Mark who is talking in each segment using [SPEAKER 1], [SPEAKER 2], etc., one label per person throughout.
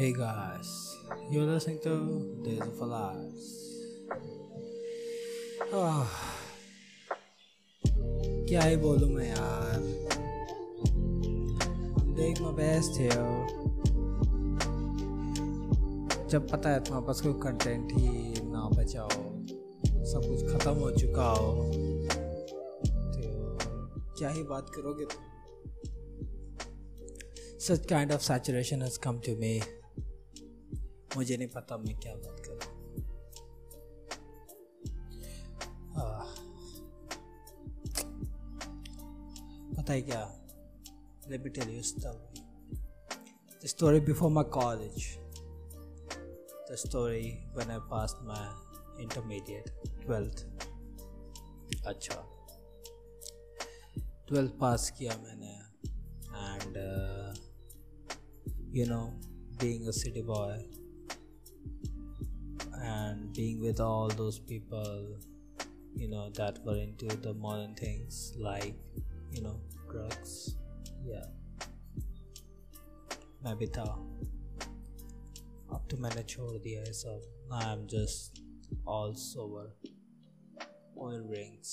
[SPEAKER 1] Hey guys, you're listening to Days of Lives. आह, क्या ही बोलूँ मैं यार देख माई बेस्ट है जब पता है तुम्हारे पास कोई कंटेंट ही ना बचा हो सब कुछ ख़त्म हो चुका हो तो क्या ही बात करोगे तुम? Such kind of saturation has come to me मुझे नहीं पता मैं क्या बात करूँ आह, पता है क्या let me tell you story the story before my college the story when i passed my intermediate 12th अच्छा 12th पास किया मैंने uh, you know being a city boy and being with all those people you know that were into the modern things like you know drugs yeah मैं भी था अब तो मैंने छोड़ दिया है सब I am just all sober oil rings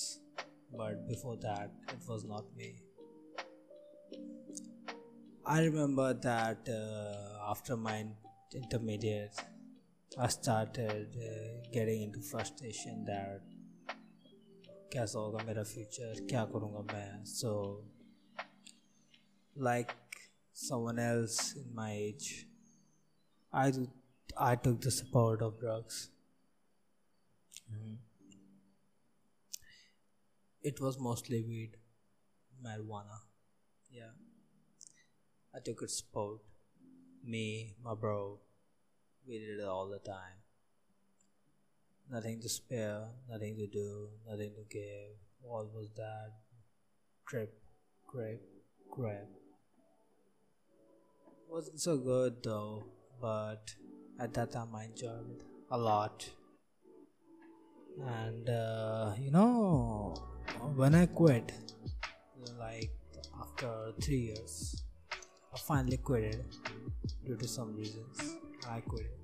[SPEAKER 1] but before that it was not me I remember that uh, after my intermediate, I started uh, getting into frustration that कैसा होगा मेरा फ्यूचर क्या करूँगा मैं सो like someone else in my age I I took the support of drugs Mhm. it was mostly weed marijuana yeah I took it sport. Me, my bro, we did it all the time. Nothing to spare, nothing to do, nothing to give. All was that trip, grip, grab. Wasn't so good though, but at that time I enjoyed it a lot. And uh, you know, when I quit, like after three years, I finally quit it due to some reasons. I quit it.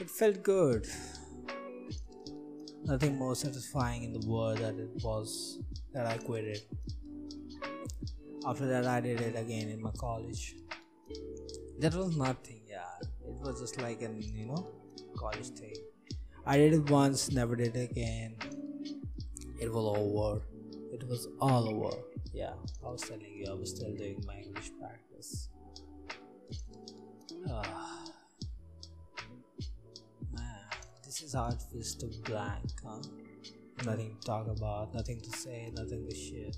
[SPEAKER 1] It felt good. Nothing more satisfying in the world that it was that I quit it. After that, I did it again in my college. That was nothing, yeah. It was just like an, you know, college thing. I did it once, never did it again. It was over. It was all over. Yeah, I was telling you, I was still doing my English practice. Ah. man, this is it feels to blank, huh? Nothing to talk about, nothing to say, nothing to share.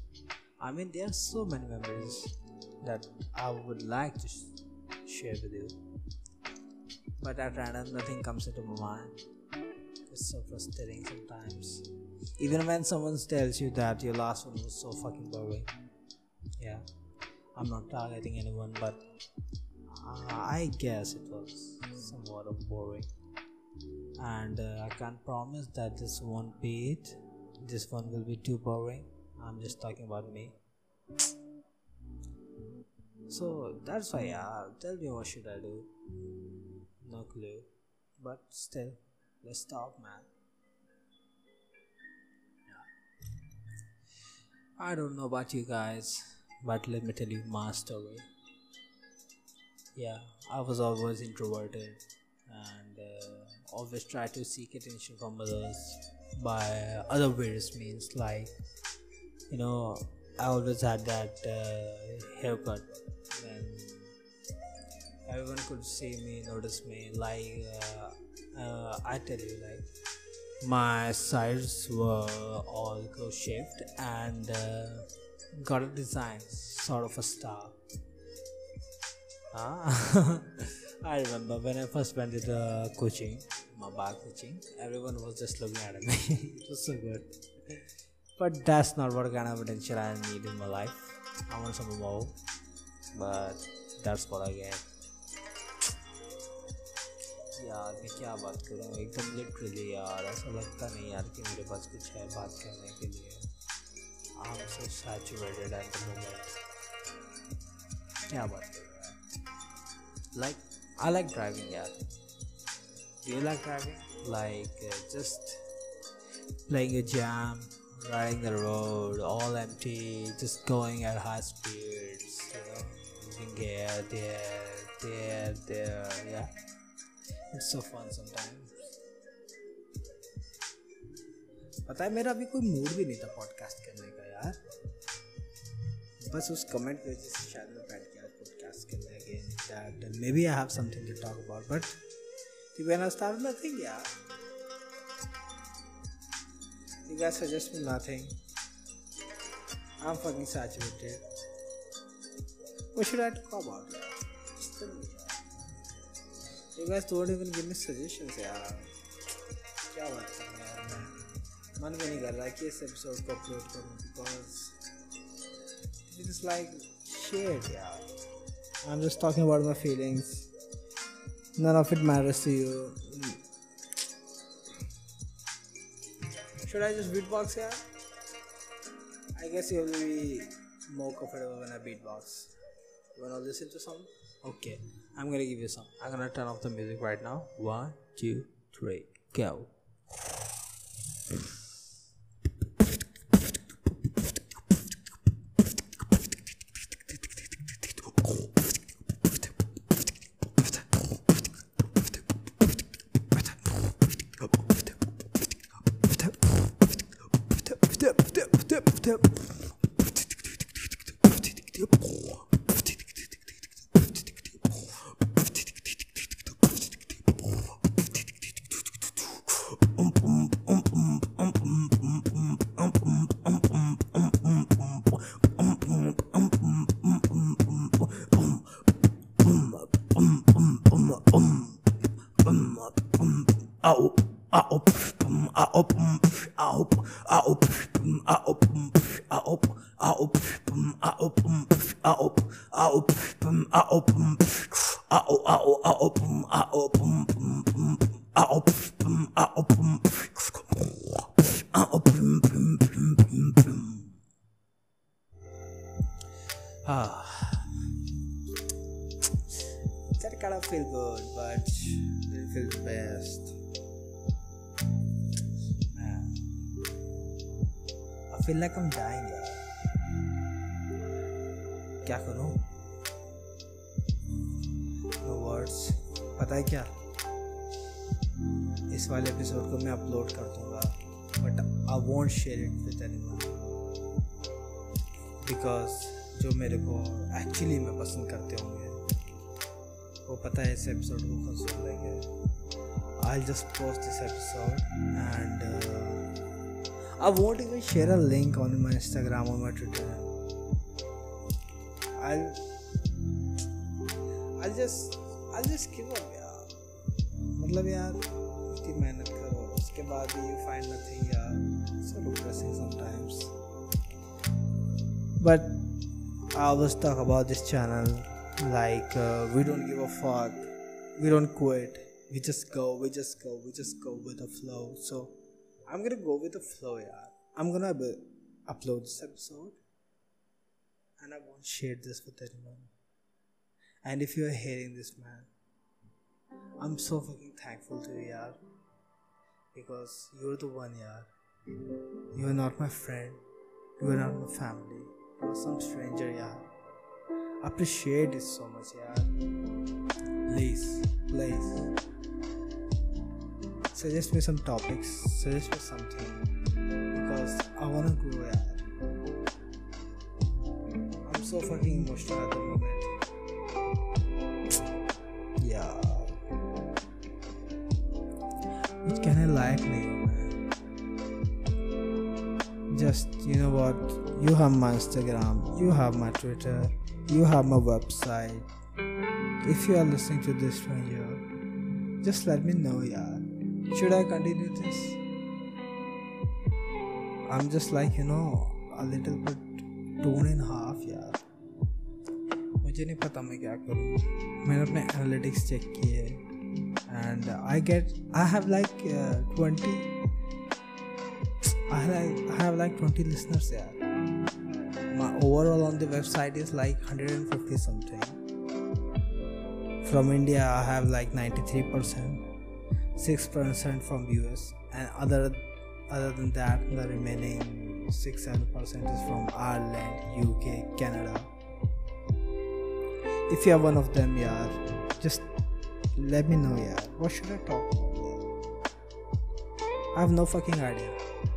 [SPEAKER 1] I mean, there are so many memories that I would like to sh- share with you, but at random, nothing comes into my mind. It's so frustrating sometimes. Even when someone tells you that your last one was so fucking boring. Yeah, I'm not targeting anyone, but I guess it was somewhat boring. And uh, I can't promise that this won't be it. This one will be too boring. I'm just talking about me. So that's why, yeah, tell me what should I do? No clue. But still, let's talk, man. I don't know about you guys, but let me tell you my story. Yeah, I was always introverted and uh, always tried to seek attention from others by other various means, like you know, I always had that uh, haircut, and everyone could see me, notice me. Like uh, uh, I tell you, like my sides were all shaved and uh, got a design sort of a star. I remember when i first went to the coaching my bar coaching everyone was just looking at me it was so good but that's not what kind of attention i need in my life i want some more but that's what i get यार मैं क्या बात करूँ एकदम literally यार ऐसा लगता नहीं यार कि मेरे पास कुछ है बात करने के लिए I am so saturated at the moment क्या बात कर है like I like driving. Yeah. Do you like driving? Like uh, just playing a jam, riding the road, all empty, just going at high speeds. You know, moving here, there, there, there. Yeah. It's so fun sometimes. पता है मेरा अभी कोई mood भी नहीं था podcast करने का यार बस उस कमेंट की वजह से शायद that may B I have something to talk about but when I started nothing yeah you guys suggest me nothing I'm fucking saturated what should I talk about Still, you guys don't even give me suggestions यार क्या बात है यार मैं मन भी नहीं कर रहा कि इस एपिसोड को अपलोड करूँ because It is like shit, yeah. I'm just talking about my feelings. None of it matters to you. Should I just beatbox here? I guess you'll be more comfortable when I beatbox. You wanna listen to some? Okay, I'm gonna give you some. I'm gonna turn off the music right now. One, two, three, go. up, up, up, up, up, Ah. That kind of feel good, but it feels best. Man. I feel like I'm dying क्या करूँ? No words पता है क्या? इस वाले episode को मैं upload कर दूँगा but I want share it with anyone because जो मेरे को एक्चुअली में पसंद करते होंगे, वो पता है इस एपिसोड को खुद सुन लेंगे। I just post this episode and I want even share a link on my Instagram और my Twitter I I just I just give up यार मतलब यार इतनी मेहनत करो उसके बाद भी यू फाइंड नथिंग यार सो depressing sometimes but I always talk about this channel like uh, we don't give a fuck, we don't quit, we just go, we just go, we just go with the flow. So I'm gonna go with the flow, yeah. I'm gonna be, upload this episode and I won't share this with anyone. And if you're hearing this, man, I'm so fucking thankful to you, yeah. Because you're the one, yeah. You're not my friend, you're not my family You are some stranger, yeah. Appreciate it so much, yeah. Please, please. Suggest me some topics, suggest me something. Because I wanna grow, yeah. So fucking emotional at the moment. Yeah. What can I like, man? Just, you know what? You have my Instagram, you have my Twitter, you have my website. If you are listening to this stranger, just let me know, yeah. Should I continue this? I'm just like, you know, a little bit torn in half, यार मुझे नहीं पता मैं क्या करूँ मैंने अपने analytics check किए and I get I have like twenty I have, I have like 20 listeners there. My overall on the website is like 150 something. from India I have like 93%, 6% from US, and other other than that the remaining 6 7% is from Ireland, UK, Canada. If you are one of them, yeah, just let me know, yeah. What should I talk about? I have no fucking idea.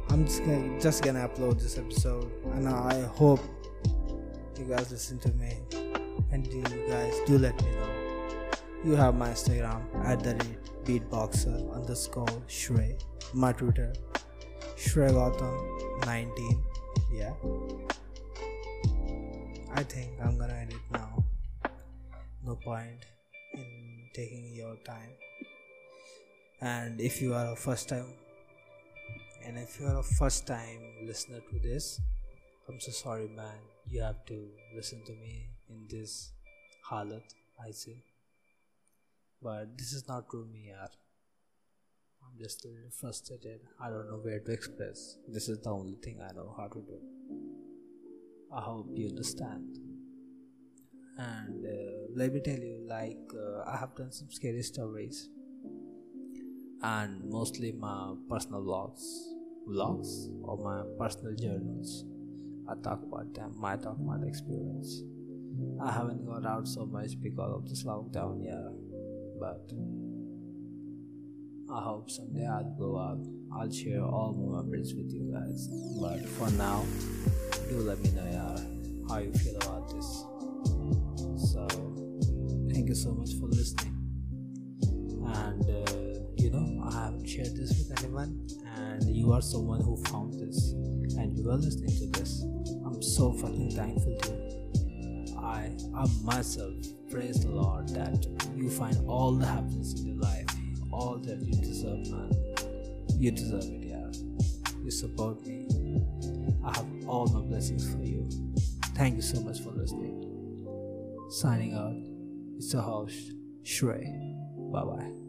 [SPEAKER 1] I'm just gonna just gonna upload this episode, and I hope you guys listen to me, and you guys do let me know. You have my Instagram at the rate beatboxer underscore Shrey, my Twitter Shregotham 19. Yeah, I think I'm gonna end it now. No point in taking your time. And if you are a first time and if you are a first time listener to this, I'm so sorry, man. You have to listen to me in this halat, I say. But this is not true, me, yaar. I'm just a little frustrated. I don't know where to express. This is the only thing I know how to do. I hope you understand. And uh, let me tell you, like, uh, I have done some scary stories. And mostly my personal vlogs vlogs or my personal journals. I talk about them my talk about experience. I haven't got out so much because of this lockdown yeah. But i hope someday i'll go out. I'll share all my memories with you guys. But for now do let me know yeah, how you feel you so much for listening. And uh, you know i haven't shared this with anyone and you are someone who found this and you are listening to this. I'm so fucking thankful to you. I i myself praise the lord that you find all the happiness in your life all that you deserve man. You deserve it yeah. You support me. I have all my blessings for you. Thank you so much for listening. Signing out it's a host shrey bye bye